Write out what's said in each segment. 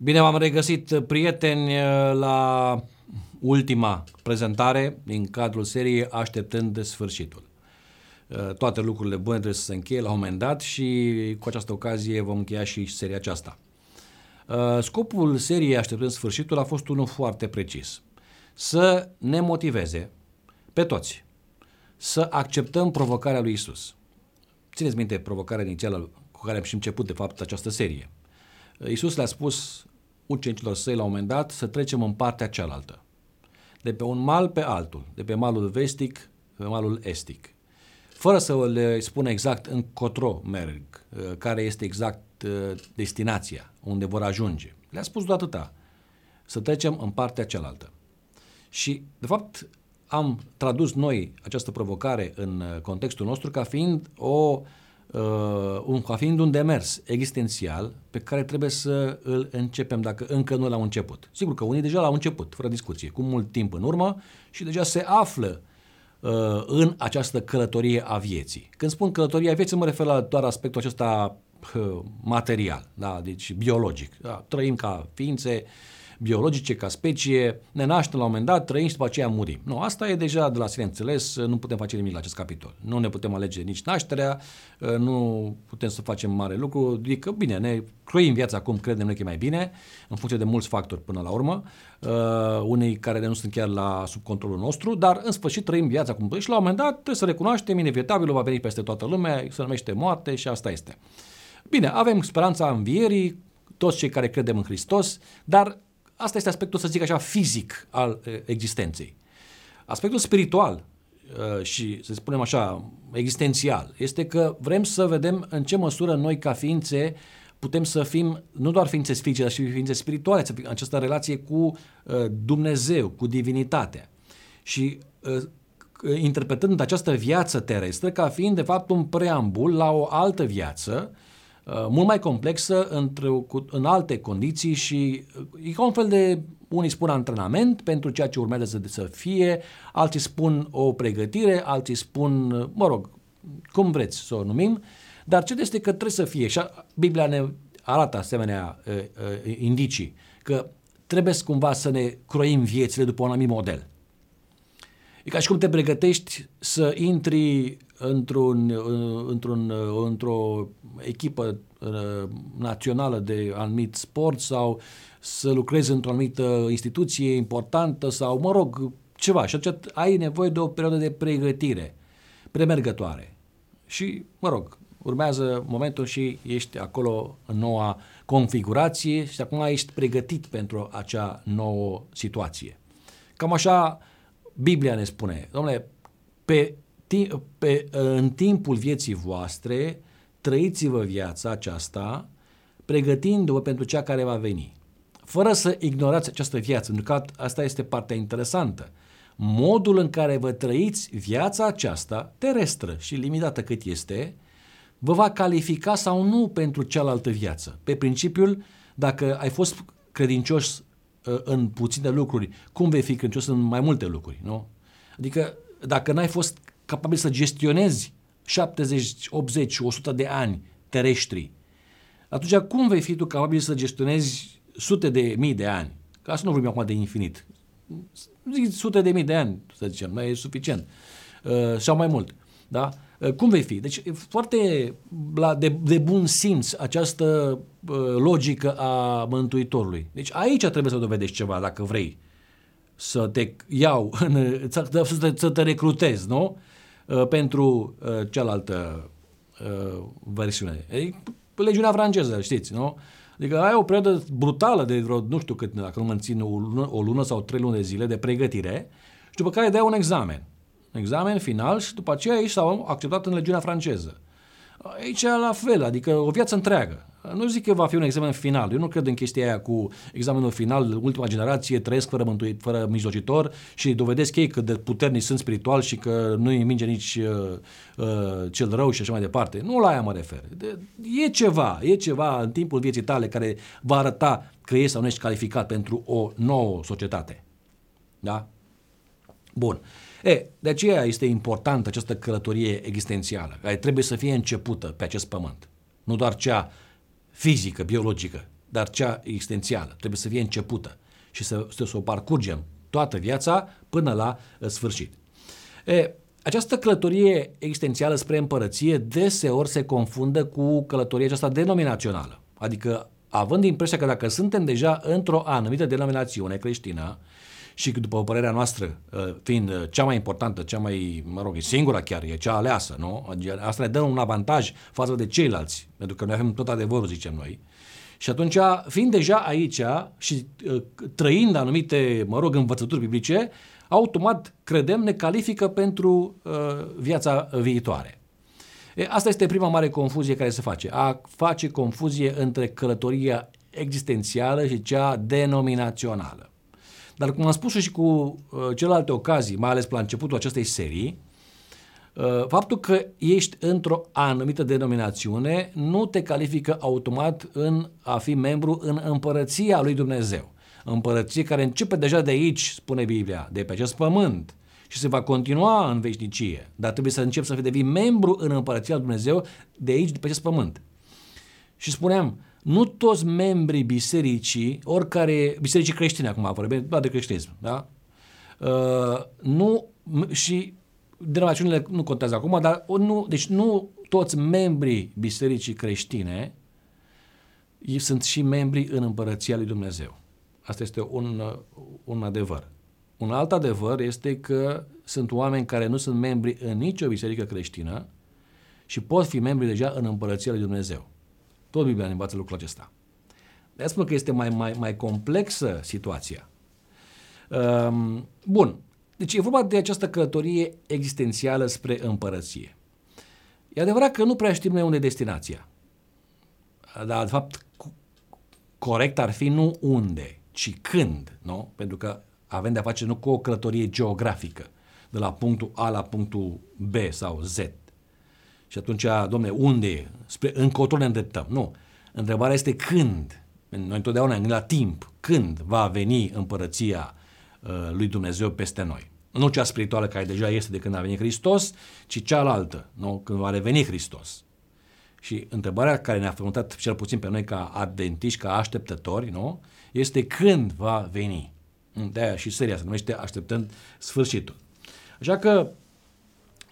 Bine v-am regăsit, prieteni, la ultima prezentare din cadrul seriei Așteptând sfârșitul. Toate lucrurile bune trebuie să se încheie la un moment dat și cu această ocazie vom încheia și seria aceasta. Scopul seriei Așteptând sfârșitul a fost unul foarte precis. Să ne motiveze pe toți să acceptăm provocarea lui Isus. Țineți minte provocarea inițială cu care am și început de fapt această serie. Isus le-a spus ucenicilor săi la un moment dat să trecem în partea cealaltă. De pe un mal pe altul, de pe malul vestic pe malul estic. Fără să le spună exact încotro merg, uh, care este exact uh, destinația, unde vor ajunge. Le-a spus doar atâta, să trecem în partea cealaltă. Și, de fapt, am tradus noi această provocare în uh, contextul nostru ca fiind o uh, un, ca fiind un demers existențial pe care trebuie să îl începem dacă încă nu l-au început. Sigur că unii deja l-au început, fără discuție, cu mult timp în urmă și deja se află uh, în această călătorie a vieții. Când spun călătorie a vieții, mă refer la doar aspectul acesta uh, material, da? deci biologic. Da? Trăim ca ființe, uh, biologice, ca specie, ne naștem la un moment dat, trăim și după aceea murim. Nu, asta e deja de la sine înțeles, nu putem face nimic la acest capitol. Nu ne putem alege nici nașterea, nu putem să facem mare lucru, adică bine, ne croim viața acum, credem noi că e mai bine, în funcție de mulți factori până la urmă, uh, unei care nu sunt chiar la sub controlul nostru, dar în sfârșit trăim viața cum și la un moment dat trebuie să recunoaștem, inevitabil va veni peste toată lumea, se numește moarte și asta este. Bine, avem speranța învierii, toți cei care credem în Hristos, dar Asta este aspectul, să zic așa, fizic al existenței. Aspectul spiritual și, să spunem așa, existențial, este că vrem să vedem în ce măsură noi, ca ființe, putem să fim nu doar ființe fizice, dar și ființe spirituale, să fim în această relație cu Dumnezeu, cu divinitatea. Și interpretând această viață terestră ca fiind, de fapt, un preambul la o altă viață Uh, mult mai complexă între, cu, în alte condiții și uh, e ca un fel de, unii spun antrenament pentru ceea ce urmează să, să fie, alții spun o pregătire, alții spun, uh, mă rog, cum vreți să o numim, dar ce este că trebuie să fie, și Biblia ne arată asemenea uh, uh, indicii, că trebuie cumva să ne croim viețile după un anumit model. E ca și cum te pregătești să intri într-un, într-un, într-o echipă uh, națională de anumit sport sau să lucrezi într-o anumită instituție importantă sau, mă rog, ceva. Și atunci ai nevoie de o perioadă de pregătire premergătoare. Și, mă rog, urmează momentul și ești acolo în noua configurație și acum ești pregătit pentru acea nouă situație. Cam așa Biblia ne spune, domnule, pe, pe, în timpul vieții voastre trăiți-vă viața aceasta pregătindu-vă pentru cea care va veni. Fără să ignorați această viață, pentru că asta este partea interesantă. Modul în care vă trăiți viața aceasta, terestră și limitată cât este, vă va califica sau nu pentru cealaltă viață. Pe principiul, dacă ai fost credincios uh, în puține lucruri, cum vei fi credincios în mai multe lucruri, nu? Adică, dacă n-ai fost capabil să gestionezi 70, 80, 100 de ani terestri, atunci cum vei fi tu capabil să gestionezi sute de mii de ani? Ca să nu vorbim acum de infinit. Zic sute de mii de ani, să zicem, nu e suficient. Uh, sau mai mult. Da? Uh, cum vei fi? Deci e foarte la, de, de bun simț această uh, logică a Mântuitorului. Deci aici trebuie să dovedești ceva dacă vrei să te iau, în, să, să, te, să te recrutezi, nu? Uh, pentru uh, cealaltă uh, versiune. E legiunea franceză, știți, nu? Adică ai o perioadă brutală de vreo, nu știu cât, dacă nu mă țin, o lună, o lună sau trei luni de zile de pregătire și după care dai un examen. Un examen final și după aceea ești sau acceptat în legiunea franceză. Aici la fel, adică o viață întreagă. Nu zic că va fi un examen final. Eu nu cred în chestia aia cu examenul final, ultima generație, trăiesc fără, mântuit, fără mijlocitor și dovedesc ei că de puternici sunt spiritual și că nu îi minge nici uh, uh, cel rău și așa mai departe. Nu la aia mă refer. De, e ceva, e ceva în timpul vieții tale care va arăta că ești sau nu ești calificat pentru o nouă societate. Da? Bun. E, de aceea este importantă această călătorie existențială, care trebuie să fie începută pe acest pământ. Nu doar cea fizică, biologică, dar cea existențială. Trebuie să fie începută și să, să, să o parcurgem toată viața până la uh, sfârșit. E, această călătorie existențială spre împărăție deseori se confundă cu călătoria aceasta denominațională. Adică având impresia că dacă suntem deja într-o anumită denominațiune creștină și după părerea noastră uh, fiind uh, cea mai importantă, cea mai, mă rog, singura chiar, e cea aleasă, nu? Adică asta ne dă un avantaj față de ceilalți, pentru că noi avem tot adevărul, zicem noi. Și atunci, fiind deja aici și uh, trăind anumite, mă rog, învățături biblice, automat, credem, ne califică pentru uh, viața viitoare. E, asta este prima mare confuzie care se face. A face confuzie între călătoria existențială și cea denominațională. Dar cum am spus și cu uh, celelalte ocazii, mai ales la începutul acestei serii, uh, faptul că ești într-o anumită denominațiune nu te califică automat în a fi membru în împărăția lui Dumnezeu. Împărăție care începe deja de aici, spune Biblia, de pe acest pământ și se va continua în veșnicie. Dar trebuie să încep să devii membru în împărăția lui Dumnezeu de aici, de pe acest pământ. Și spuneam, nu toți membrii bisericii, oricare, bisericii creștine acum vorbim, doar de creștinism, da? Uh, nu, și denominațiunile nu contează acum, dar nu, deci nu toți membrii bisericii creștine sunt și membri în împărăția lui Dumnezeu. Asta este un, un adevăr. Un alt adevăr este că sunt oameni care nu sunt membri în nicio biserică creștină și pot fi membri deja în împărăția lui Dumnezeu. Tot Biblia ne învață lucrul acesta. De spun că este mai, mai, mai complexă situația. Um, bun. Deci e vorba de această călătorie existențială spre împărăție. E adevărat că nu prea știm noi unde e destinația. Dar, de fapt, corect ar fi nu unde, ci când, nu? Pentru că avem de-a face nu cu o călătorie geografică, de la punctul A la punctul B sau Z. Și atunci, domne, unde Spre, încotro ne îndreptăm. Nu. Întrebarea este când. Noi întotdeauna ne la timp. Când va veni împărăția uh, lui Dumnezeu peste noi. Nu cea spirituală care deja este de când a venit Hristos, ci cealaltă, nu? când va reveni Hristos. Și întrebarea care ne-a frământat cel puțin pe noi ca adventiști, ca așteptători, nu? este când va veni. De-aia și seria se numește Așteptând sfârșitul. Așa că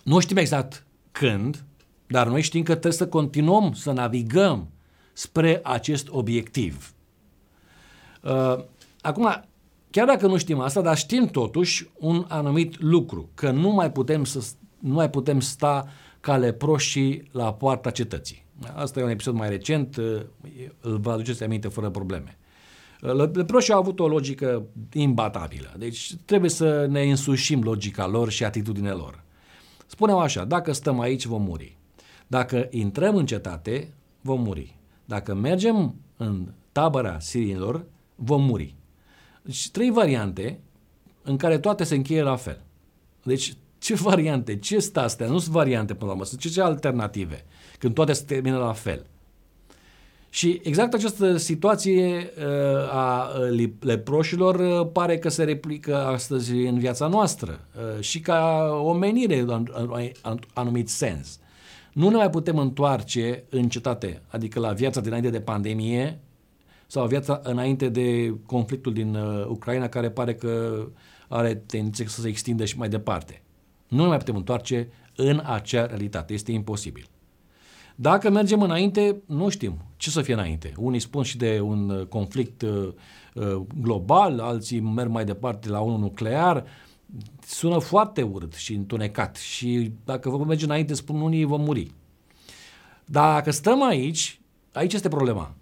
nu știm exact când, dar noi știm că trebuie să continuăm să navigăm spre acest obiectiv. Uh, acum, chiar dacă nu știm asta, dar știm totuși un anumit lucru, că nu mai putem, să, nu mai putem sta ca leproșii la poarta cetății. Asta e un episod mai recent, uh, îl vă aduceți aminte fără probleme. Leproșii au avut o logică imbatabilă, deci trebuie să ne însușim logica lor și atitudinea lor. Spunem așa, dacă stăm aici vom muri. Dacă intrăm în cetate, vom muri. Dacă mergem în tabăra sirinilor, vom muri. Deci trei variante în care toate se încheie la fel. Deci ce variante, ce sunt astea? Nu sunt variante până la urmă, sunt ce alternative, când toate se termină la fel. Și exact această situație uh, a uh, leproșilor uh, pare că se replică astăzi în viața noastră și ca omenire în anumit sens. Nu ne mai putem întoarce în cetate, adică la viața dinainte de pandemie sau viața înainte de conflictul din Ucraina, care pare că are tendințe să se extindă și mai departe. Nu ne mai putem întoarce în acea realitate. Este imposibil. Dacă mergem înainte, nu știm ce să fie înainte. Unii spun și de un uh, conflict uh, uh, global, alții merg mai departe la unul nuclear. Sună foarte urât și întunecat și dacă vom merge înainte, spun unii, vom muri. Dacă stăm aici, aici este problema.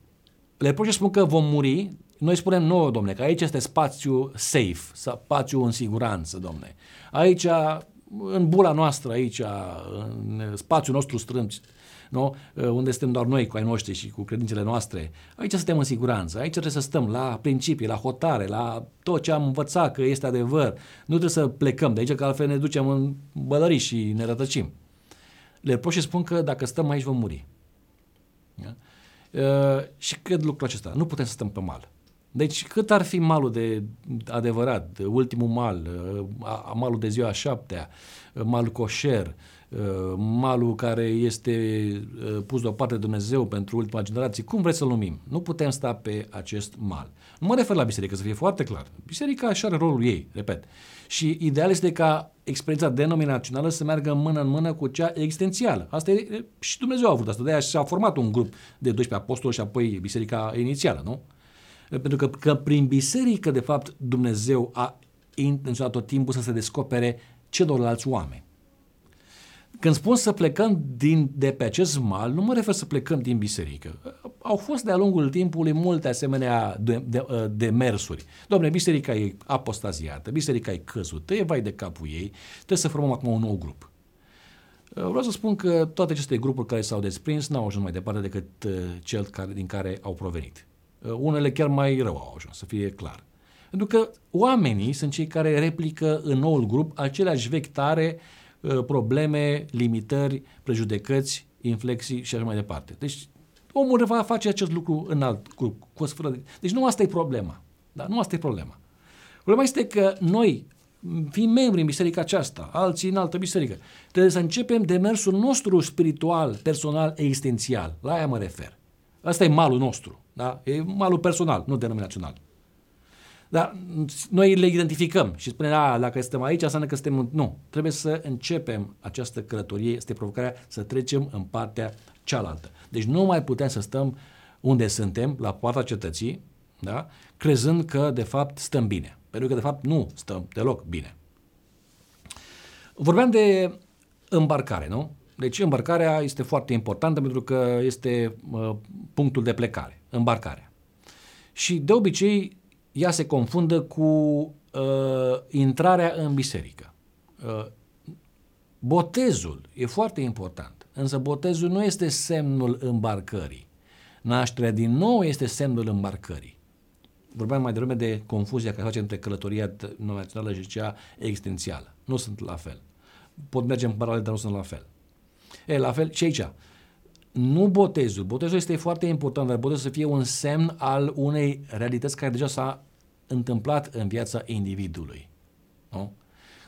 Leproșii spun că vom muri, noi spunem nouă, domne, că aici este spațiu safe, spațiu în siguranță, domne. Aici, în bula noastră, aici, în spațiul nostru strâns, nu? Uh, unde suntem doar noi cu ai noștri și cu credințele noastre. Aici suntem în siguranță, aici trebuie să stăm la principii, la hotare, la tot ce am învățat că este adevăr. Nu trebuie să plecăm de aici, că altfel ne ducem în bălării și ne rătăcim. Leproșii spun că dacă stăm aici vom muri. Da? Uh, și cred lucrul acesta. Nu putem să stăm pe mal. Deci cât ar fi malul de adevărat, ultimul mal, uh, malul de ziua șaptea, malul coșer, malul care este pus deoparte de Dumnezeu pentru ultima generație, cum vreți să-l numim? Nu putem sta pe acest mal. Nu mă refer la biserică, să fie foarte clar. Biserica așa are rolul ei, repet. Și ideal este ca experiența denominațională să meargă mână în mână cu cea existențială. Asta e, și Dumnezeu a avut asta. De-aia și-a format un grup de 12 apostoli și apoi biserica inițială, nu? Pentru că, că prin biserică, de fapt, Dumnezeu a intenționat tot timpul să se descopere celorlalți oameni. Când spun să plecăm din, de pe acest mal, nu mă refer să plecăm din biserică. Au fost de-a lungul timpului multe asemenea de, de, de mersuri. Domne, biserica e apostaziată, biserica e căzută, e vai de capul ei, trebuie să formăm acum un nou grup. Vreau să spun că toate aceste grupuri care s-au desprins n-au ajuns mai departe decât uh, cel care, din care au provenit. Uh, unele chiar mai rău au ajuns, să fie clar. Pentru că oamenii sunt cei care replică în noul grup aceleași vechi tare Uh, probleme, limitări, prejudecăți, inflexii și așa mai departe. Deci omul va face acest lucru în alt grup. Cu o sfâră de... Deci nu asta e problema. Da? Nu asta e problema. Problema este că noi, fiind membri în biserica aceasta, alții în altă biserică, trebuie să începem demersul nostru spiritual, personal, existențial. La aia mă refer. Asta e malul nostru. Da? E malul personal, nu denominațional. Dar noi le identificăm și spunem, a, dacă suntem aici, înseamnă că suntem... Nu, trebuie să începem această călătorie, este provocarea să trecem în partea cealaltă. Deci nu mai putem să stăm unde suntem, la poarta cetății, da? crezând că de fapt stăm bine. Pentru că de fapt nu stăm deloc bine. Vorbeam de îmbarcare, nu? Deci îmbarcarea este foarte importantă pentru că este uh, punctul de plecare, îmbarcarea. Și de obicei ea se confundă cu uh, intrarea în biserică. Uh, botezul e foarte important, însă botezul nu este semnul îmbarcării. Nașterea din nou este semnul îmbarcării. Vorbeam mai devreme de confuzia care face între călătoria națională și cea existențială. Nu sunt la fel. Pot merge în paralel, dar nu sunt la fel. E, la fel și aici nu botezul. Botezul este foarte important, dar botezul să fie un semn al unei realități care deja s-a întâmplat în viața individului. Nu?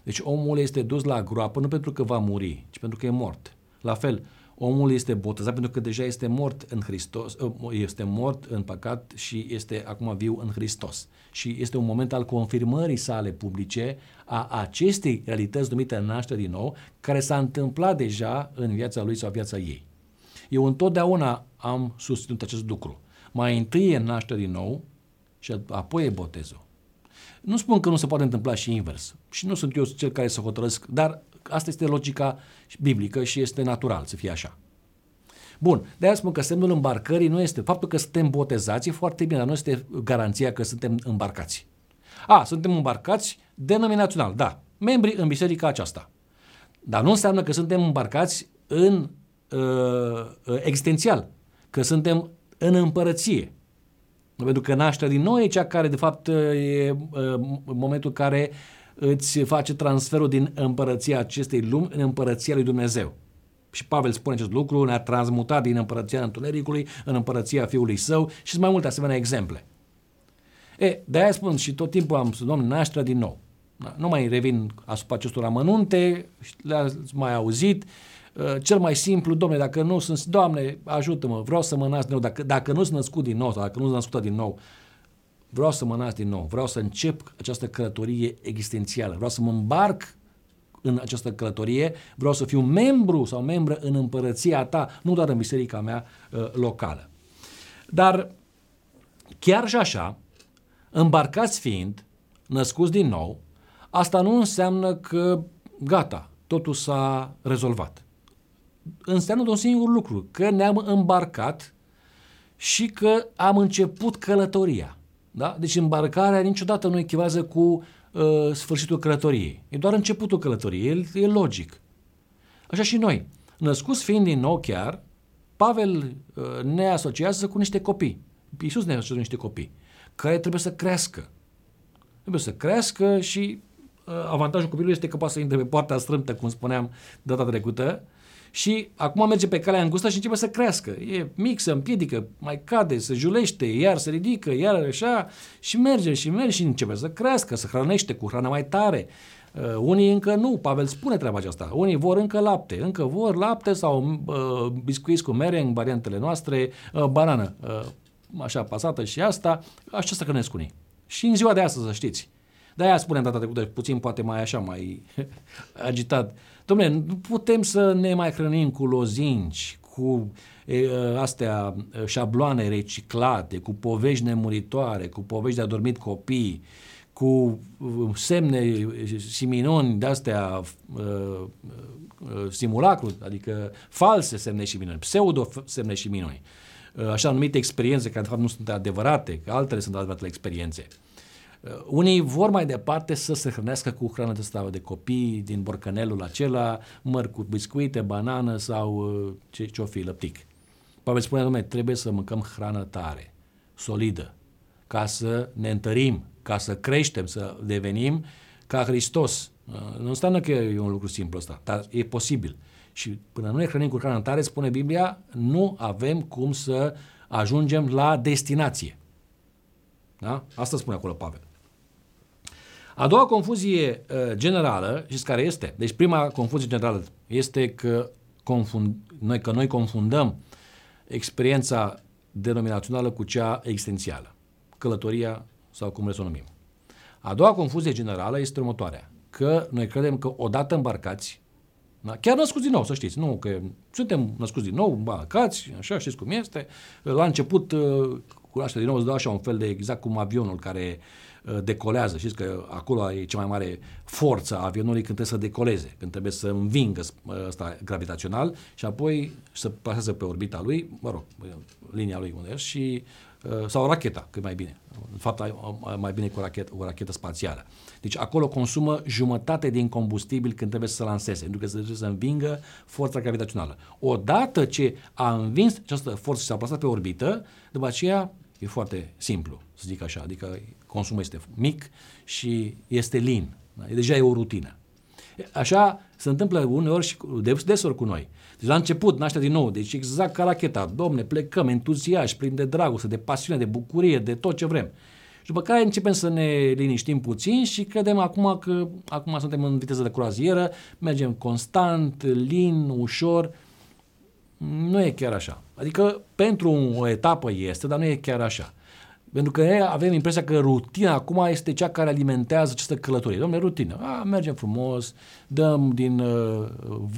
Deci omul este dus la groapă nu pentru că va muri, ci pentru că e mort. La fel, omul este botezat pentru că deja este mort în Hristos, ă, este mort în păcat și este acum viu în Hristos. Și este un moment al confirmării sale publice a acestei realități numite naștere din nou, care s-a întâmplat deja în viața lui sau viața ei. Eu întotdeauna am susținut acest lucru. Mai întâi e naște din nou și apoi e botezul. Nu spun că nu se poate întâmpla și invers. Și nu sunt eu cel care să hotărăsc, dar asta este logica biblică și este natural să fie așa. Bun, de aia spun că semnul îmbarcării nu este, faptul că suntem botezați e foarte bine, dar nu este garanția că suntem îmbarcați. A, suntem îmbarcați denominațional, da, membri în biserica aceasta. Dar nu înseamnă că suntem îmbarcați în Uh, uh, existențial, că suntem în împărăție. Pentru că nașterea din nou e cea care, de fapt, uh, e uh, momentul care îți face transferul din împărăția acestei lumi în împărăția lui Dumnezeu. Și Pavel spune acest lucru, ne-a transmutat din împărăția întunericului în împărăția Fiului Său și sunt mai multe asemenea exemple. E, de-aia spun și tot timpul am spus, Doamne, nașterea din nou. Da, nu mai revin asupra acestor amănunte, le-ați mai auzit, Uh, cel mai simplu, domne, dacă nu sunt, Doamne, ajută-mă, vreau să mă nasc din nou, dacă, dacă nu sunt născut din nou sau dacă nu sunt născută din nou, vreau să mă nasc din nou, vreau să încep această călătorie existențială, vreau să mă îmbarc în această călătorie, vreau să fiu membru sau membră în împărăția ta, nu doar în biserica mea uh, locală. Dar chiar și așa, îmbarcați fiind, născuți din nou, asta nu înseamnă că gata, totul s-a rezolvat înseamnă un singur lucru, că ne-am îmbarcat și că am început călătoria. Da? Deci îmbarcarea niciodată nu echivalează cu uh, sfârșitul călătoriei. E doar începutul călătoriei, e, e logic. Așa și noi. Născuți fiind din nou chiar, Pavel uh, ne asociază cu niște copii. Iisus ne asociază cu niște copii care trebuie să crească. Trebuie să crească și uh, avantajul copilului este că poate să intre pe poarta strâmtă, cum spuneam data trecută, și acum merge pe calea îngustă și începe să crească. E mic, se împiedică, mai cade, se julește, iar se ridică, iar așa și merge și merge și începe să crească, să hrănește cu hrană mai tare. Uh, unii încă nu, Pavel spune treaba aceasta. Unii vor încă lapte, încă vor lapte sau uh, biscuiți cu mere în variantele noastre, uh, banană, uh, așa pasată și asta, așa să hrănesc unii. Și în ziua de astăzi, să știți. De-aia spunem data trecută, puțin poate mai așa, mai agitat. Dom'le, nu putem să ne mai hrănim cu lozinci, cu e, astea șabloane reciclate, cu povești nemuritoare, cu povești de adormit copii, cu uh, semne siminoni de-astea uh, uh, simulacru, adică false semne și minuni, pseudo semne și minuni, uh, așa numite experiențe care de fapt nu sunt adevărate, că altele sunt adevărate experiențe. Uh, unii vor mai departe să se hrănească cu hrană de stavă de copii, din borcanelul acela, măr cu biscuite, banană sau uh, ce, ce-o fi, lăptic. Pavel spune, domnule, trebuie să mâncăm hrană tare, solidă, ca să ne întărim, ca să creștem, să devenim ca Hristos. Uh, nu înseamnă că e un lucru simplu ăsta, dar e posibil. Și până nu ne hrănim cu hrană tare, spune Biblia, nu avem cum să ajungem la destinație. Da? Asta spune acolo Pavel. A doua confuzie uh, generală, știți care este? Deci prima confuzie generală este că, confund, noi, că noi confundăm experiența denominațională cu cea existențială. Călătoria sau cum vreți să o numim. A doua confuzie generală este următoarea. Că noi credem că odată îmbarcați, da? chiar născuți din nou, să știți, nu că suntem născuți din nou, îmbarcați, așa știți cum este. La început, uh, cunoaște din nou, îți dau așa un fel de exact cum avionul care uh, decolează. Știți că acolo e cea mai mare forță a avionului când trebuie să decoleze, când trebuie să învingă ăsta gravitațional și apoi să pasează pe orbita lui, mă rog, linia lui unde și Uh, sau racheta, cât mai bine. În fapt, mai bine cu o rachetă, o rachetă spațială. Deci acolo consumă jumătate din combustibil când trebuie să se lanseze, pentru că trebuie să învingă forța gravitațională. Odată ce a învins această forță și s-a plasat pe orbită, după aceea e foarte simplu, să zic așa, adică consumul este mic și este lin. Da? Deja e o rutină. Așa se întâmplă uneori și desori cu noi. Deci la început naște din nou, deci exact ca racheta, domne, plecăm entuziași, plin de dragoste, de pasiune, de bucurie, de tot ce vrem. Și după care începem să ne liniștim puțin și credem acum că acum suntem în viteză de croazieră, mergem constant, lin, ușor. Nu e chiar așa. Adică pentru o etapă este, dar nu e chiar așa. Pentru că avem impresia că rutina acum este cea care alimentează această călătorie. Domnule, rutină. A, mergem frumos, dăm din uh,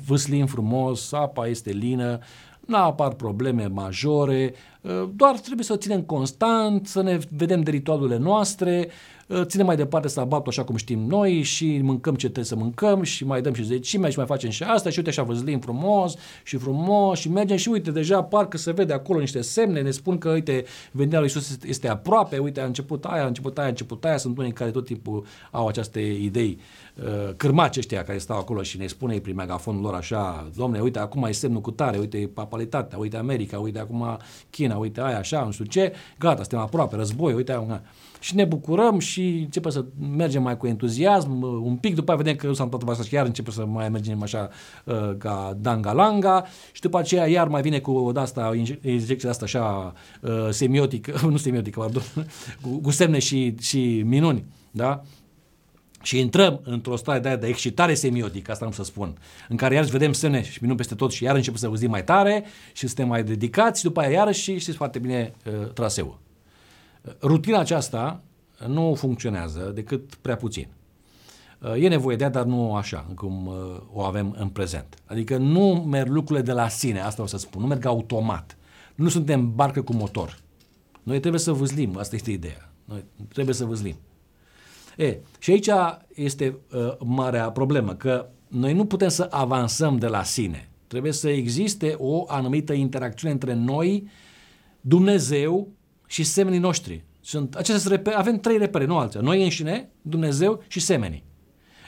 vâslim frumos, apa este lină, nu apar probleme majore, uh, doar trebuie să o ținem constant, să ne vedem de ritualurile noastre, uh, ținem mai departe sabatul așa cum știm noi și mâncăm ce trebuie să mâncăm și mai dăm și zecimea și mai facem și asta și uite așa văzlim frumos și frumos și mergem și uite deja parcă se vede acolo niște semne, ne spun că uite venirea lui Iisus este aproape, uite a început aia, a început aia, a început aia, sunt unii care tot timpul au aceste idei Uh, cârmaci ăștia care stau acolo și ne spune prin megafonul lor așa, domne, uite, acum e semnul cu tare, uite papalitatea, uite America, uite acum China, uite aia, așa, nu știu ce, gata, suntem aproape, război, uite aia, și ne bucurăm și începem să mergem mai cu entuziasm, un pic după aceea vedem că nu s-a întâmplat asta și iar începem să mai mergem așa uh, ca danga-langa și după aceea iar mai vine cu o asta, injecția asta așa uh, semiotică, nu semiotică, pardon, cu, cu semne și, și minuni, da? și intrăm într-o stare de, de excitare semiotică, asta am să spun, în care iarăși vedem semne și minuni peste tot și iar începem să auzim mai tare și suntem mai dedicați și după aia iarăși și știți foarte bine uh, traseul. Rutina aceasta nu funcționează decât prea puțin. Uh, e nevoie de ea, dar nu așa cum uh, o avem în prezent. Adică nu merg lucrurile de la sine, asta o să spun, nu merg automat. Nu suntem barcă cu motor. Noi trebuie să vâzlim, asta este ideea. Noi trebuie să vâzlim. E, și aici este uh, marea problemă, că noi nu putem să avansăm de la sine. Trebuie să existe o anumită interacțiune între noi, Dumnezeu și semenii noștri. Sunt, aceste repere, avem trei repere, nu alții. Noi înșine, Dumnezeu și semenii.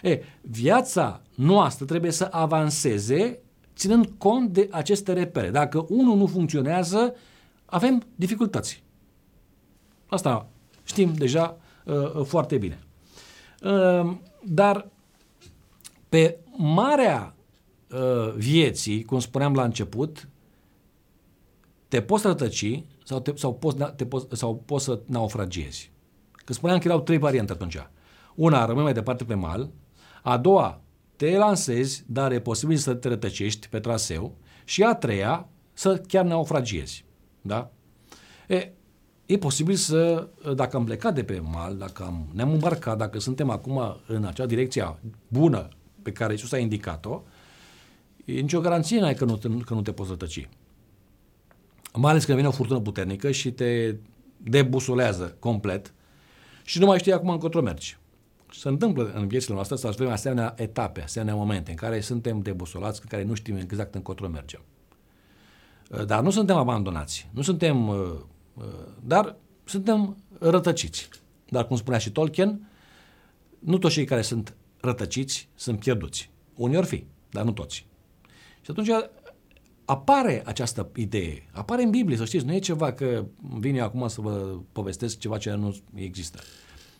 E, viața noastră trebuie să avanseze ținând cont de aceste repere. Dacă unul nu funcționează, avem dificultăți. Asta știm deja uh, foarte bine. Ehm, dar pe marea uh, vieții, cum spuneam la început, te poți rătăci sau, te, sau, poți, te poți, sau poți să naufragiezi. Că spuneam că erau trei variante atunci. Una, rămâi mai departe pe mal, A doua, te lansezi, dar e posibil să te rătăcești pe traseu. Și a treia, să chiar naufragiezi. Da? E, e posibil să, dacă am plecat de pe mal, dacă am, ne-am îmbarcat, dacă suntem acum în acea direcție bună pe care Iisus a indicat-o, e nicio garanție n-ai că nu, că nu te poți rătăci. Mai ales când vine o furtună puternică și te debusolează complet și nu mai știi acum încotro mergi. Se întâmplă în viețile noastre să avem asemenea etape, asemenea momente în care suntem debusolați, în care nu știm exact încotro mergem. Dar nu suntem abandonați, nu suntem, uh, uh, dar suntem rătăciți. Dar cum spunea și Tolkien, nu toți cei care sunt rătăciți sunt pierduți. Unii ori fi, dar nu toți. Și atunci apare această idee, apare în Biblie, să știți, nu e ceva că vin eu acum să vă povestesc ceva ce nu există.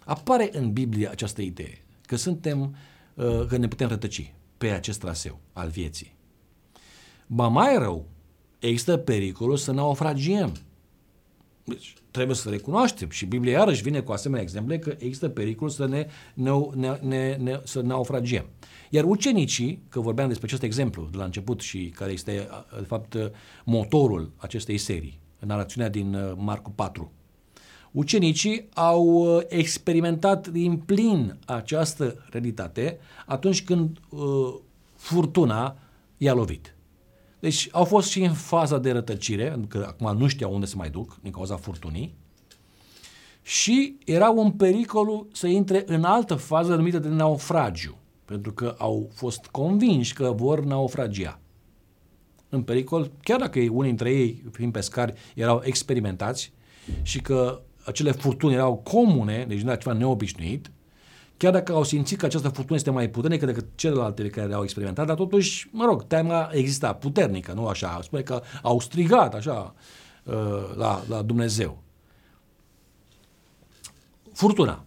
Apare în Biblie această idee, că suntem, uh, că ne putem rătăci pe acest traseu al vieții. Ba mai rău, există pericolul să naufragiem. Deci, trebuie să recunoaștem și Biblia iarăși vine cu asemenea exemple că există pericolul să ne, ne, ne, ne, ne să naufragiem. Iar ucenicii, că vorbeam despre acest exemplu de la început și care este de fapt motorul acestei serii, în narațiunea din uh, Marcu 4, ucenicii au uh, experimentat din plin această realitate atunci când uh, furtuna i-a lovit. Deci au fost și în faza de rătăcire, pentru că acum nu știau unde să mai duc din cauza furtunii, și erau în pericolul să intre în altă fază numită de naufragiu, pentru că au fost convinși că vor naufragia. În pericol, chiar dacă unii dintre ei, fiind pescari, erau experimentați și că acele furtuni erau comune, deci nu era ceva neobișnuit, chiar dacă au simțit că această furtună este mai puternică decât celelalte care le-au experimentat, dar totuși, mă rog, teama exista puternică, nu așa, spune că au strigat așa uh, la, la Dumnezeu. Furtuna.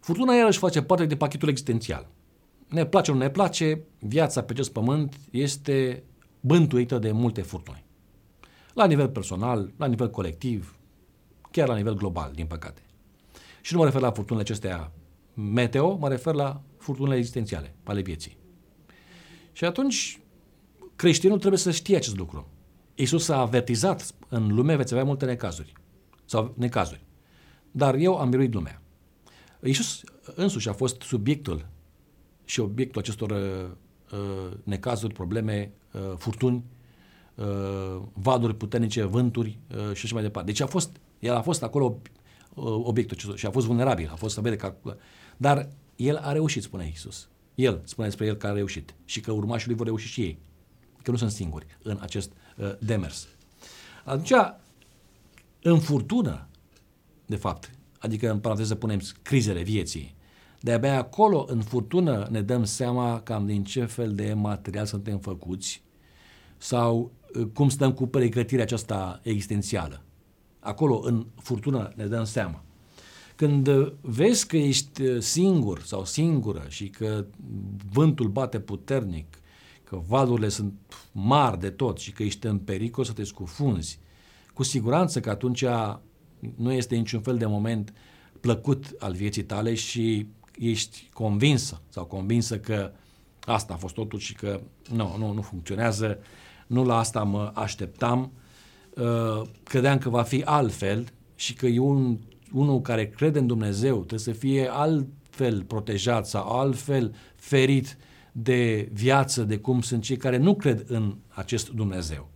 Furtuna iarăși face parte de pachetul existențial. Ne place, nu ne place, viața pe acest pământ este bântuită de multe furtuni. La nivel personal, la nivel colectiv, chiar la nivel global, din păcate. Și nu mă refer la furtunile acestea meteo, mă refer la furtunile existențiale ale vieții. Și atunci creștinul trebuie să știe acest lucru. Iisus a avertizat în lume veți avea multe necazuri. Sau necazuri. Dar eu am biruit lumea. Iisus însuși a fost subiectul și obiectul acestor uh, uh necazuri, probleme, uh, furtuni, uh, vaduri puternice, vânturi uh, și așa mai departe. Deci a fost, el a fost acolo uh, obiectul acestor și a fost vulnerabil, a fost să vede că... Dar el a reușit, spune Iisus. El spune despre el că a reușit și că urmașii lui vor reuși și ei. Că nu sunt singuri în acest uh, demers. Atunci, în furtună, de fapt, adică în paranteză punem crizele vieții, de-abia acolo, în furtună, ne dăm seama cam din ce fel de material suntem făcuți sau uh, cum stăm cu pregătirea aceasta existențială. Acolo, în furtună, ne dăm seama. Când vezi că ești uh, singur sau singură și că vântul bate puternic, că valurile sunt mari de tot și că ești în pericol să te scufunzi, cu siguranță că atunci nu este niciun fel de moment plăcut al vieții tale și ești convinsă sau convinsă că asta a fost totul și că nu, nu, nu funcționează, nu la asta mă așteptam, uh, credeam că va fi altfel și că e un, unul care crede în Dumnezeu trebuie să fie altfel protejat sau altfel ferit de viață de cum sunt cei care nu cred în acest Dumnezeu.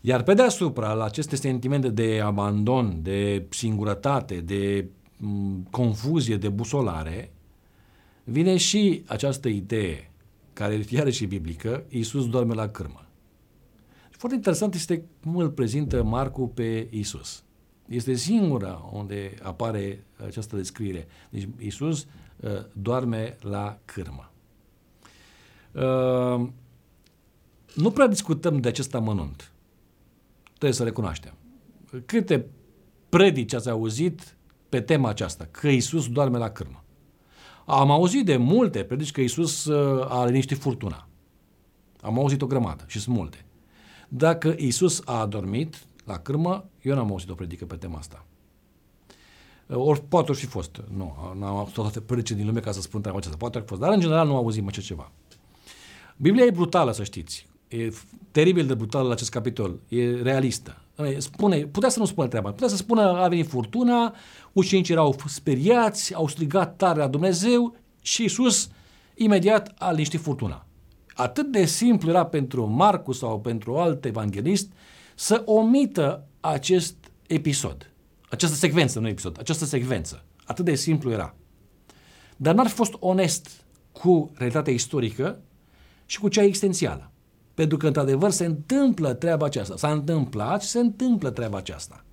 Iar pe deasupra, la aceste sentimente de abandon, de singurătate, de confuzie, de busolare, vine și această idee, care iară și biblică, Iisus dorme la cârmă. Foarte interesant este cum îl prezintă Marcu pe Iisus. Este singura unde apare această descriere. Deci Iisus uh, doarme la cârmă. Uh, nu prea discutăm de acest amănunt. Trebuie să recunoaștem. Câte predici ați auzit pe tema aceasta, că Isus doarme la cârmă. Am auzit de multe predici că Isus uh, a liniștit furtuna. Am auzit o grămadă și sunt multe. Dacă Isus a adormit la cârmă, eu n-am auzit o predică pe tema asta. Ori poate ori fi fost. Nu, n-am avut toate părece din lume ca să spun treaba aceasta. Poate ar fi fost. Dar în general nu auzim așa ceva. Biblia e brutală, să știți. E teribil de brutală la acest capitol. E realistă. Spune, putea să nu spună treaba. Putea să spună a venit furtuna, ucenicii erau speriați, au strigat tare la Dumnezeu și Iisus imediat a liniștit furtuna. Atât de simplu era pentru Marcu sau pentru alt evanghelist să omită acest episod. Această secvență, nu episod, această secvență. Atât de simplu era. Dar n-ar fi fost onest cu realitatea istorică și cu cea existențială. Pentru că, într-adevăr, se întâmplă treaba aceasta. S-a întâmplat și se întâmplă treaba aceasta.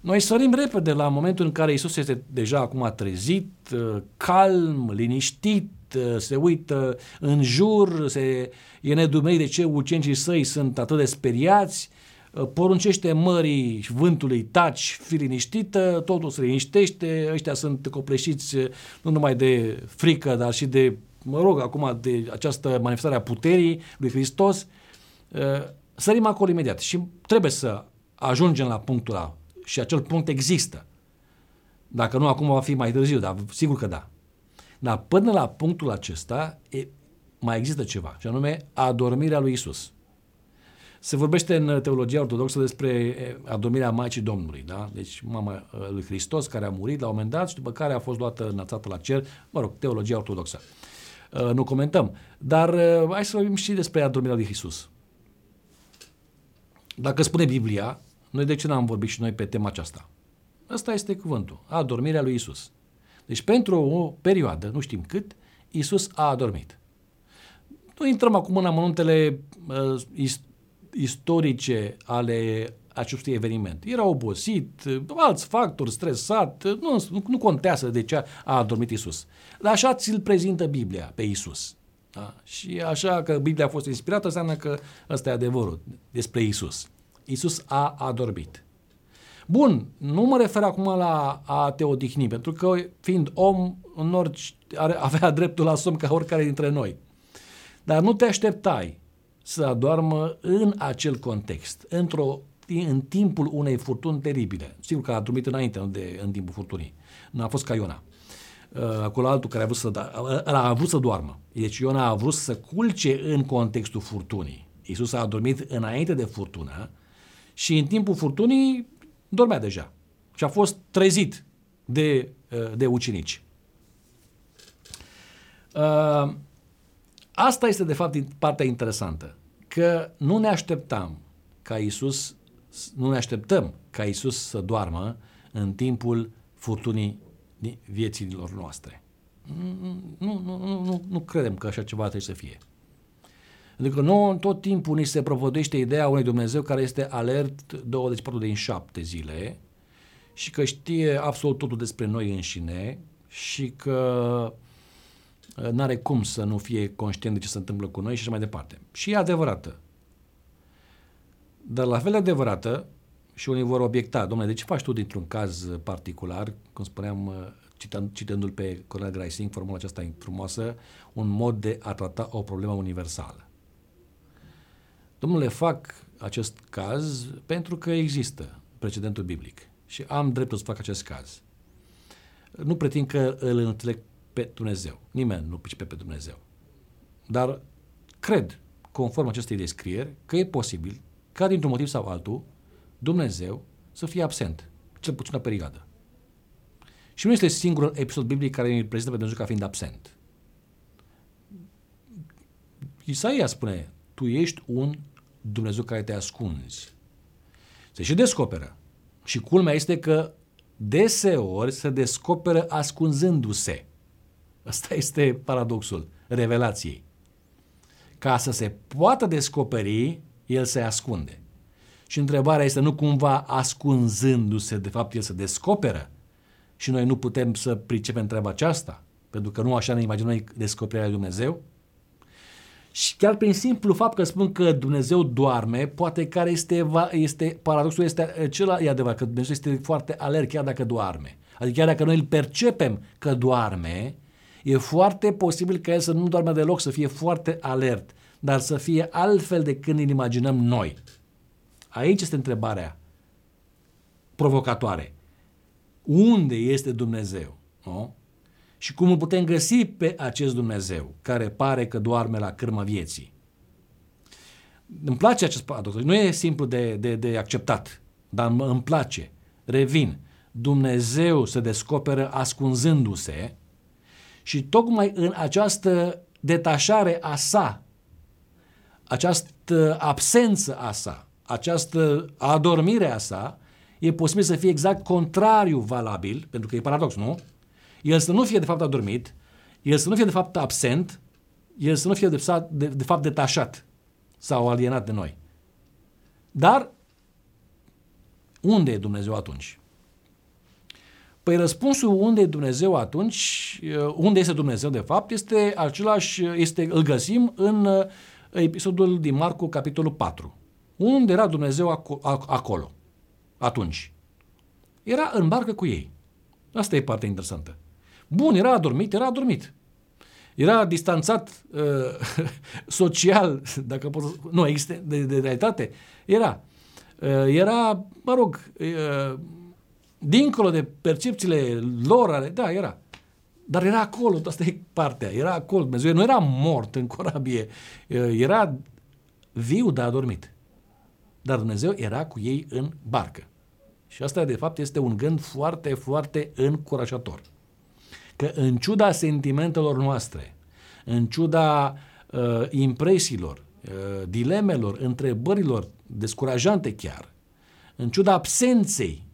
Noi sărim repede la momentul în care Isus este deja acum trezit, uh, calm, liniștit, uh, se uită în jur, se, e nedumerit de ce ucenicii săi sunt atât de speriați, uh, poruncește mării și vântului, taci, fi liniștită, totul se liniștește, ăștia sunt copleșiți nu numai de frică, dar și de mă rog, acum de această manifestare a puterii lui Hristos, uh, sărim acolo imediat și trebuie să ajungem la punctul ăla și acel punct există. Dacă nu, acum va fi mai târziu, dar sigur că da. Dar până la punctul acesta e, mai există ceva, și anume adormirea lui Isus. Se vorbește în teologia ortodoxă despre adormirea Maicii Domnului, da? Deci mama uh, lui Hristos care a murit la un moment dat și după care a fost luată înălțată la cer, mă rog, teologia ortodoxă. Uh, nu comentăm. Dar uh, hai să vorbim și despre adormirea lui Isus. Dacă spune Biblia, noi de ce n-am vorbit și noi pe tema aceasta? Ăsta este cuvântul, adormirea lui Isus. Deci pentru o perioadă, nu știm cât, Isus a adormit. Nu intrăm acum în amănuntele uh, istorice ale acestui eveniment. Era obosit, alți factori, stresat, nu, nu contează de ce a adormit Isus. Dar așa ți-l prezintă Biblia pe Isus. Da? Și așa că Biblia a fost inspirată, înseamnă că ăsta e adevărul despre Isus. Isus a adormit. Bun, nu mă refer acum la a te odihni, pentru că fiind om, în orice, are, avea dreptul la somn ca oricare dintre noi. Dar nu te așteptai să adoarmă în acel context, într-o în timpul unei furtuni teribile. Sigur că a dormit înainte, nu de, în timpul furtunii. Nu a fost ca Iona. Uh, acolo altul care a vrut să, da, a vrut să doarmă. Deci Iona a vrut să culce în contextul furtunii. Iisus a dormit înainte de furtună și în timpul furtunii dormea deja. Și a fost trezit de, uh, de ucenici. Uh, asta este de fapt partea interesantă, că nu ne așteptam ca Iisus nu ne așteptăm ca Isus să doarmă în timpul furtunii vieților noastre. Nu, nu, nu, nu, nu credem că așa ceva trebuie să fie. Adică nu tot timpul ni se propovădește ideea unui Dumnezeu care este alert 24 din 7 zile și că știe absolut totul despre noi înșine și că uh, nu are cum să nu fie conștient de ce se întâmplă cu noi și așa mai departe. Și e adevărată. Dar la fel de adevărată, și unii vor obiecta, domnule, de ce faci tu dintr-un caz particular, cum spuneam, uh, citând, citându-l pe Cornel Greising, formula aceasta frumoasă, un mod de a trata o problemă universală. Domnule, fac acest caz pentru că există precedentul biblic și am dreptul să fac acest caz. Nu pretind că îl înțeleg pe Dumnezeu. Nimeni nu pricepe pe Dumnezeu. Dar cred, conform acestei descrieri, că e posibil ca dintr-un motiv sau altul, Dumnezeu să fie absent, cel puțin o perioadă. Și nu este singurul episod biblic care îi prezintă pe Dumnezeu ca fiind absent. Isaia spune, tu ești un Dumnezeu care te ascunzi. Se și descoperă. Și culmea este că deseori se descoperă ascunzându-se. Asta este paradoxul revelației. Ca să se poată descoperi, el se ascunde. Și întrebarea este nu cumva ascunzându-se, de fapt el se descoperă și noi nu putem să pricepem treaba aceasta, pentru că nu așa ne imaginăm noi descoperirea lui Dumnezeu? Și chiar prin simplu fapt că spun că Dumnezeu doarme, poate care este, este paradoxul este acela, e adevărat, că Dumnezeu este foarte alert chiar dacă doarme. Adică chiar dacă noi îl percepem că doarme, e foarte posibil ca el să nu doarme deloc, să fie foarte alert dar să fie altfel de când îl imaginăm noi. Aici este întrebarea provocatoare. unde este Dumnezeu. Nu? Și cum îl putem găsi pe acest Dumnezeu care pare că doarme la cârma vieții. Îmi place acest paradox. Nu e simplu de, de, de acceptat, dar îmi place. Revin. Dumnezeu se descoperă ascunzându-se și tocmai în această detașare a sa, această absență a sa, această adormire a sa, e posibil să fie exact contrariu valabil, pentru că e paradox, nu? El să nu fie de fapt adormit, el să nu fie de fapt absent, el să nu fie de, de, de fapt detașat sau alienat de noi. Dar unde e Dumnezeu atunci? Păi răspunsul unde e Dumnezeu atunci, uh, unde este Dumnezeu de fapt, este același, este, îl găsim în uh, episodul din Marcu, capitolul 4. Unde era Dumnezeu acolo, atunci? Era în barcă cu ei. Asta e partea interesantă. Bun, era adormit, era adormit. Era distanțat uh, social, dacă pot să nu, există de, de realitate. Era. Uh, era, mă rog, uh, dincolo de percepțiile lor, da, era. Dar era acolo, asta e partea, era acolo. Dumnezeu nu era mort în corabie, era viu, dar adormit. Dar Dumnezeu era cu ei în barcă. Și asta, de fapt, este un gând foarte, foarte încurajator. Că în ciuda sentimentelor noastre, în ciuda uh, impresiilor, uh, dilemelor, întrebărilor descurajante chiar, în ciuda absenței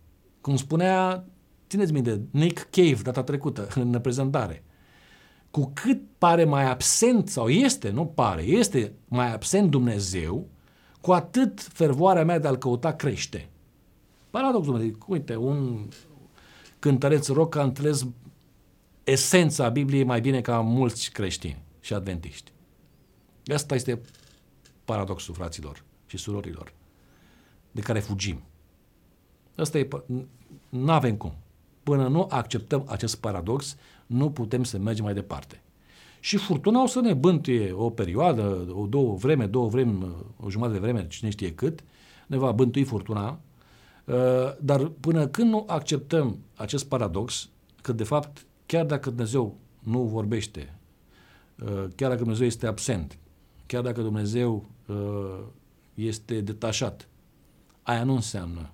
cum spunea, țineți minte, Nick Cave data trecută în prezentare, cu cât pare mai absent, sau este, nu pare, este mai absent Dumnezeu, cu atât fervoarea mea de a-L căuta crește. Paradoxul, meu, uite, un cântăreț rock a înțeles esența Bibliei mai bine ca mulți creștini și adventiști. Asta este paradoxul fraților și surorilor de care fugim. Asta e, nu avem cum. Până nu acceptăm acest paradox, nu putem să mergem mai departe. Și furtuna o să ne bântuie o perioadă, o două vreme, două vreme, o jumătate de vreme, cine știe cât, ne va bântui furtuna, uh, dar până când nu acceptăm acest paradox, că de fapt, chiar dacă Dumnezeu nu vorbește, uh, chiar dacă Dumnezeu este absent, chiar dacă Dumnezeu uh, este detașat, aia nu înseamnă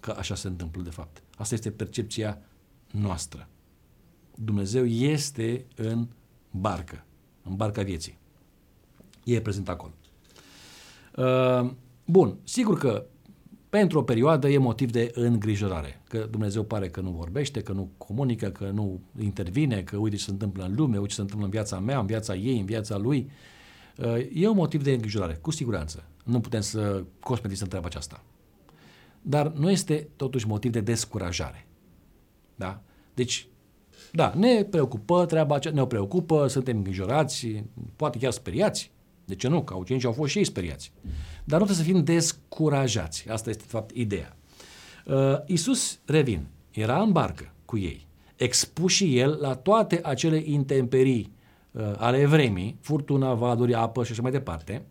că așa se întâmplă de fapt. Asta este percepția noastră. Dumnezeu este în barcă, în barca vieții. E prezent acolo. Uh, bun, sigur că pentru o perioadă e motiv de îngrijorare, că Dumnezeu pare că nu vorbește, că nu comunică, că nu intervine, că uite ce se întâmplă în lume, uite ce se întâmplă în viața mea, în viața ei, în viața lui. Uh, e un motiv de îngrijorare, cu siguranță. Nu putem să cosmetizăm treaba aceasta dar nu este totuși motiv de descurajare. Da? Deci, da, ne preocupă treaba aceea, ne preocupă, suntem îngrijorați, poate chiar speriați. De ce nu? Ca ucenicii au fost și ei speriați. Dar nu trebuie să fim descurajați. Asta este, de fapt, ideea. Uh, Iisus, revin, era în barcă cu ei, expus și el la toate acele intemperii uh, ale vremii, furtuna, valuri, apă și așa mai departe,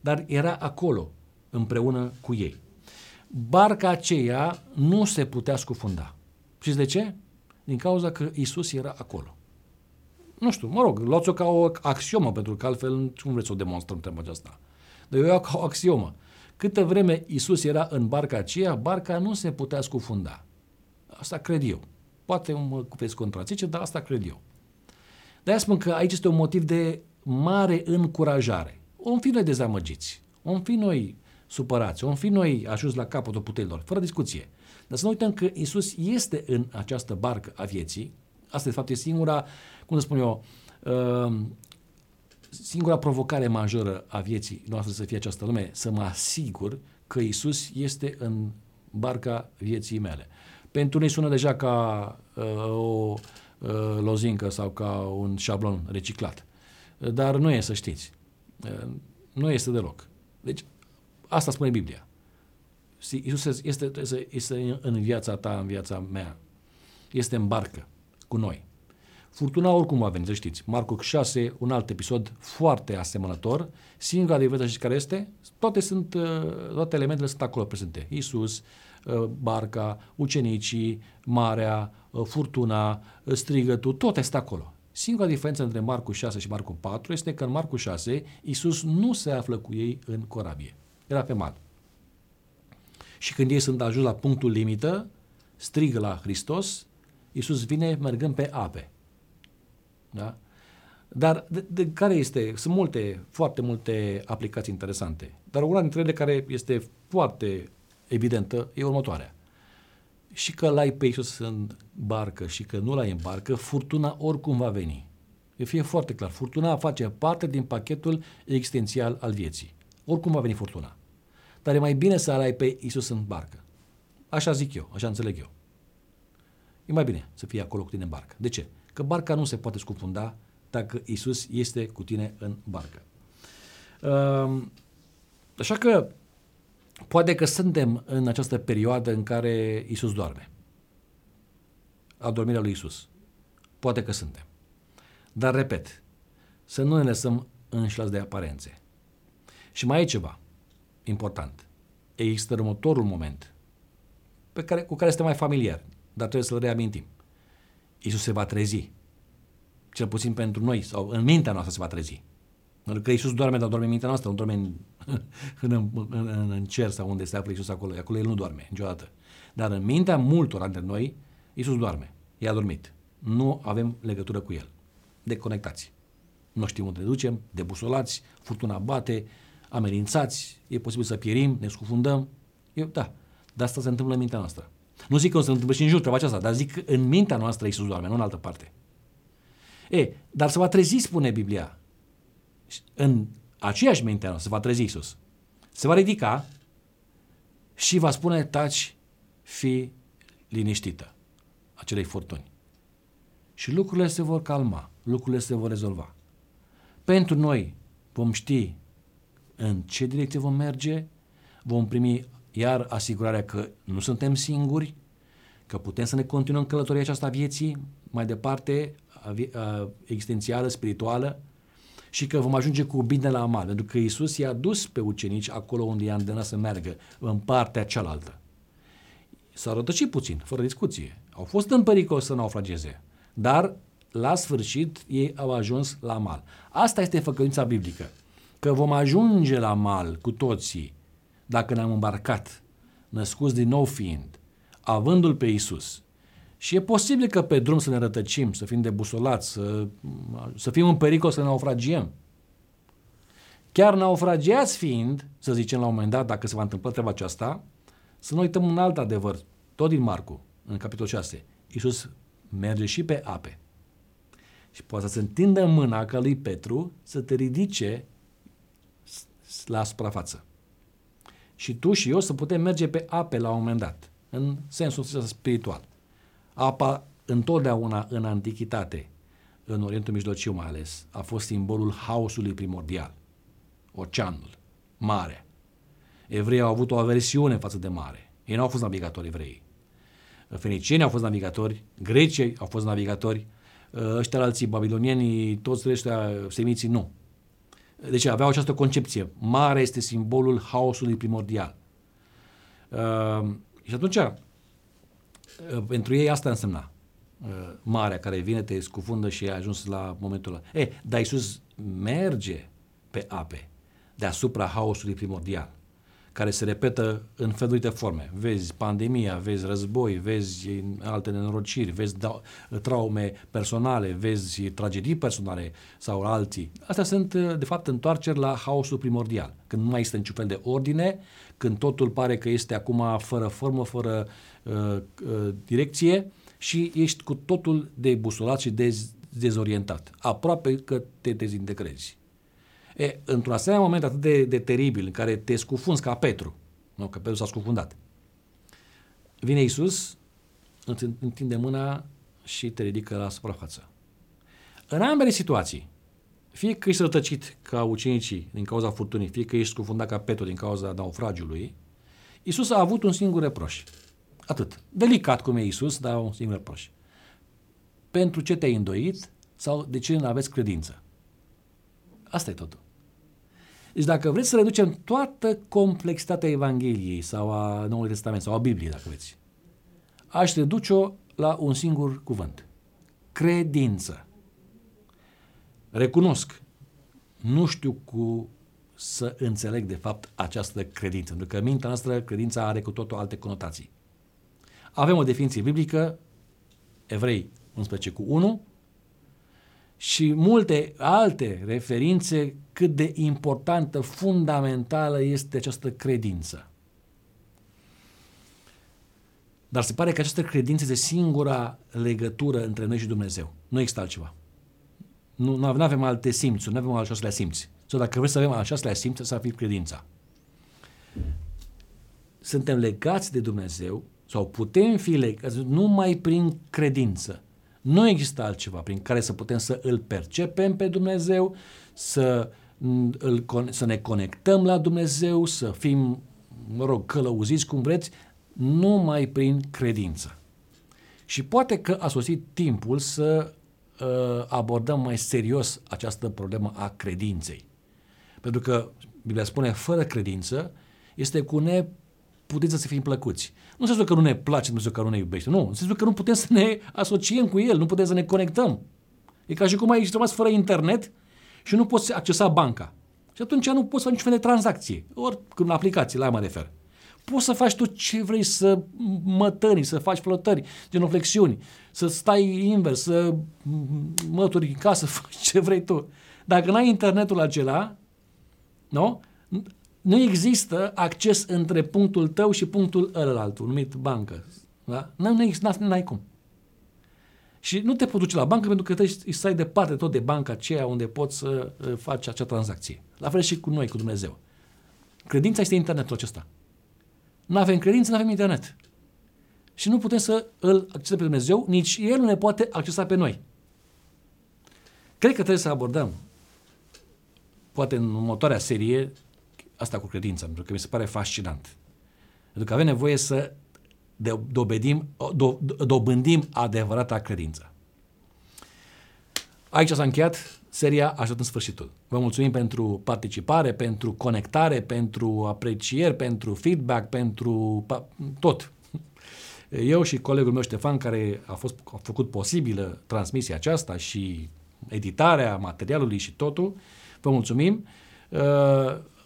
dar era acolo, împreună cu ei barca aceea nu se putea scufunda. Știți de ce? Din cauza că Isus era acolo. Nu știu, mă rog, luați-o ca o axiomă, pentru că altfel cum vreți să o demonstrăm treaba aceasta. Dar eu iau ca o axiomă. Câtă vreme Isus era în barca aceea, barca nu se putea scufunda. Asta cred eu. Poate mă veți contrazice, dar asta cred eu. De-aia spun că aici este un motiv de mare încurajare. Om fi noi dezamăgiți, om fi noi supărați, vom fi noi ajuns la capătul puterilor, fără discuție. Dar să nu uităm că Isus este în această barcă a vieții. Asta, de fapt, e singura, cum să spun eu, uh, singura provocare majoră a vieții noastre să fie această lume, să mă asigur că Isus este în barca vieții mele. Pentru noi sună deja ca uh, o uh, lozincă sau ca un șablon reciclat. Dar nu e, să știți. Uh, nu este deloc. Deci Asta spune Biblia. Iisus este, este în viața ta, în viața mea. Este în barcă cu noi. Furtuna oricum va veni, să știți. Marcu 6, un alt episod foarte asemănător. Singura diferență și care este? Toate, sunt, uh, toate elementele sunt acolo prezente. Isus, uh, barca, ucenicii, marea, uh, furtuna, strigătul, tot este acolo. Singura diferență între Marcu 6 și Marcu 4 este că în Marcu 6 Isus nu se află cu ei în corabie. Era pe mal. Și când ei sunt ajuns la punctul limită, strigă la Hristos, Isus vine mergând pe ape. Da? Dar de, de care este? Sunt multe, foarte multe aplicații interesante. Dar una dintre ele care este foarte evidentă e următoarea. Și că l-ai pe Iisus în barcă și că nu l-ai în barcă, furtuna oricum va veni. E fie foarte clar, furtuna face parte din pachetul existențial al vieții. Oricum va veni furtuna. Dar e mai bine să ai pe Iisus în barcă. Așa zic eu, așa înțeleg eu. E mai bine să fie acolo cu tine în barcă. De ce? Că barca nu se poate scufunda dacă Isus este cu tine în barcă. Ehm, așa că poate că suntem în această perioadă în care Isus doarme. Adormirea lui Isus. Poate că suntem. Dar, repet, să nu ne lăsăm înșelați de aparențe. Și mai e ceva important. Există următorul moment pe care, cu care este mai familiar, dar trebuie să-l reamintim. Isus se va trezi. Cel puțin pentru noi, sau în mintea noastră se va trezi. Pentru că Isus doarme, dar doarme în mintea noastră, nu doarme în, în, în, în, în cer sau unde se află Isus acolo. Acolo El nu doarme niciodată. Dar în mintea multor dintre noi, Isus doarme. E adormit. Nu avem legătură cu El. Deconectați. Nu știm unde ne ducem, debusolați, furtuna bate, amenințați, e posibil să pierim, ne scufundăm. Eu, da, dar asta se întâmplă în mintea noastră. Nu zic că o să se întâmple și în jur treaba aceasta, dar zic că în mintea noastră Iisus doarme, nu în altă parte. E, dar se va trezi, spune Biblia, în aceeași mintea noastră se va trezi Iisus. Se va ridica și va spune, taci, fi liniștită acelei furtuni. Și lucrurile se vor calma, lucrurile se vor rezolva. Pentru noi vom ști în ce direcție vom merge, vom primi iar asigurarea că nu suntem singuri, că putem să ne continuăm călătoria aceasta vieții mai departe, existențială, spirituală, și că vom ajunge cu bine la amal, pentru că Isus i-a dus pe ucenici acolo unde i-a îndemnat să meargă, în partea cealaltă. S-au rătăcit puțin, fără discuție. Au fost în pericol să naufrageze, dar la sfârșit ei au ajuns la mal. Asta este făcăința biblică, că vom ajunge la mal cu toții, dacă ne-am îmbarcat, născuți din nou fiind, avându-L pe Isus, și e posibil că pe drum să ne rătăcim, să fim debusolați, să, să fim în pericol să ne naufragiem. Chiar naufragiați fiind, să zicem la un moment dat, dacă se va întâmpla treaba aceasta, să nu uităm un alt adevăr, tot din Marcu, în capitolul 6. Iisus merge și pe ape. Și poate să întindă mâna ca lui Petru să te ridice la suprafață și tu și eu să putem merge pe ape la un moment dat, în sensul spiritual. Apa întotdeauna în antichitate, în Orientul Mijlociu mai ales, a fost simbolul haosului primordial. Oceanul, mare. Evreii au avut o aversiune față de mare. Ei nu au fost navigatori evrei. Fenicienii au fost navigatori, grecii au fost navigatori, ăștia alții, babilonienii, toți ăștia semiții, nu. Deci aveau această concepție. Mare este simbolul haosului primordial. Uh, și atunci, uh, pentru ei asta însemna. Uh, marea care vine, te scufundă și ai ajuns la momentul ăla. E, dar Iisus merge pe ape deasupra haosului primordial care se repetă în felurite forme. Vezi pandemia, vezi război, vezi alte nenorociri, vezi da, traume personale, vezi tragedii personale sau alții. Astea sunt, de fapt, întoarceri la haosul primordial, când nu mai este niciun fel de ordine, când totul pare că este acum fără formă, fără uh, uh, direcție și ești cu totul debusolat și dez, dezorientat. Aproape că te dezintegrezi. E, într-un asemenea moment atât de, de teribil, în care te scufunzi ca Petru, nu, că Petru s-a scufundat, vine Iisus, îți întinde mâna și te ridică la suprafață. În ambele situații, fie că ești rătăcit ca ucenicii din cauza furtunii, fie că ești scufundat ca Petru din cauza naufragiului, Iisus a avut un singur reproș. Atât. Delicat cum e Iisus, dar un singur reproș. pentru ce te-ai îndoit sau de ce nu aveți credință. Asta e totul. Deci dacă vreți să reducem toată complexitatea Evangheliei sau a Noului Testament sau a Bibliei, dacă vreți, aș reduce-o la un singur cuvânt. Credință. Recunosc, nu știu cu să înțeleg de fapt această credință, pentru că mintea noastră, credința are cu totul alte conotații. Avem o definiție biblică, Evrei 11 cu 1, și multe alte referințe cât de importantă, fundamentală este această credință. Dar se pare că această credință este singura legătură între noi și Dumnezeu. Nu există altceva. Nu, nu avem alte simțuri, nu avem al șaselea simți. Sau dacă vreți să avem al șaselea simț, să fie credința. Suntem legați de Dumnezeu sau putem fi legați numai prin credință. Nu există altceva prin care să putem să îl percepem pe Dumnezeu, să, îl, să ne conectăm la Dumnezeu, să fim, mă rog, călăuziți cum vreți, numai prin credință. Și poate că a sosit timpul să uh, abordăm mai serios această problemă a credinței. Pentru că Biblia spune, fără credință, este cu ne putință să fim plăcuți. Nu înseamnă că nu ne place Dumnezeu că nu ne iubește. Nu, înseamnă că nu putem să ne asociem cu El, nu putem să ne conectăm. E ca și cum ai rămas fără internet și nu poți accesa banca. Și atunci nu poți să faci niciun fel de tranzacție. Ori în aplicații, la mă refer. Poți să faci tu ce vrei, să mătări, să faci flotări, genoflexiuni, să stai invers, să mături în casă, faci ce vrei tu. Dacă n-ai internetul acela, nu? Nu există acces între punctul tău și punctul ălalt, numit bancă. Da? Nu, nu există, n-ai cum. Și nu te poți duce la bancă pentru că trebuie să ai departe tot de banca aceea unde poți să uh, faci acea tranzacție. La fel și cu noi, cu Dumnezeu. Credința este internetul acesta. Nu avem credință, nu avem internet. Și nu putem să îl accesăm pe Dumnezeu, nici El nu ne poate accesa pe noi. Cred că trebuie să abordăm, poate în următoarea serie, asta cu credința, pentru că mi se pare fascinant. Pentru că avem nevoie să dobedim, do, dobândim adevărata credință. Aici s-a încheiat seria Aștept în sfârșitul. Vă mulțumim pentru participare, pentru conectare, pentru aprecieri, pentru feedback, pentru tot. Eu și colegul meu Ștefan, care a, fost, a făcut posibilă transmisia aceasta și editarea materialului și totul, vă mulțumim. Uh,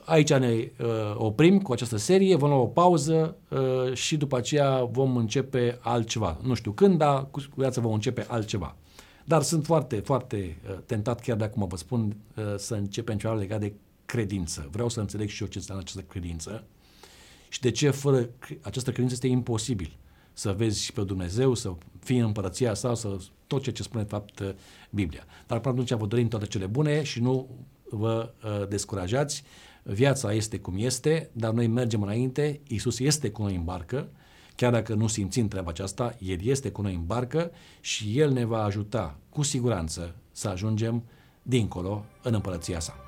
Aici ne uh, oprim cu această serie, vom lua o pauză uh, și după aceea vom începe altceva. Nu știu când, dar cu siguranță vom începe altceva. Dar sunt foarte, foarte uh, tentat, chiar de acum vă spun, uh, să începem ceva legat de credință. Vreau să înțeleg și eu ce înseamnă această credință și de ce fără această credință este imposibil să vezi și pe Dumnezeu, să fii în împărăția sa, să tot ceea ce spune de fapt uh, Biblia. Dar până atunci vă dorim toate cele bune și nu vă uh, descurajați viața este cum este, dar noi mergem înainte, Isus este cu noi în barcă, chiar dacă nu simțim treaba aceasta, El este cu noi în barcă și El ne va ajuta cu siguranță să ajungem dincolo în împărăția sa.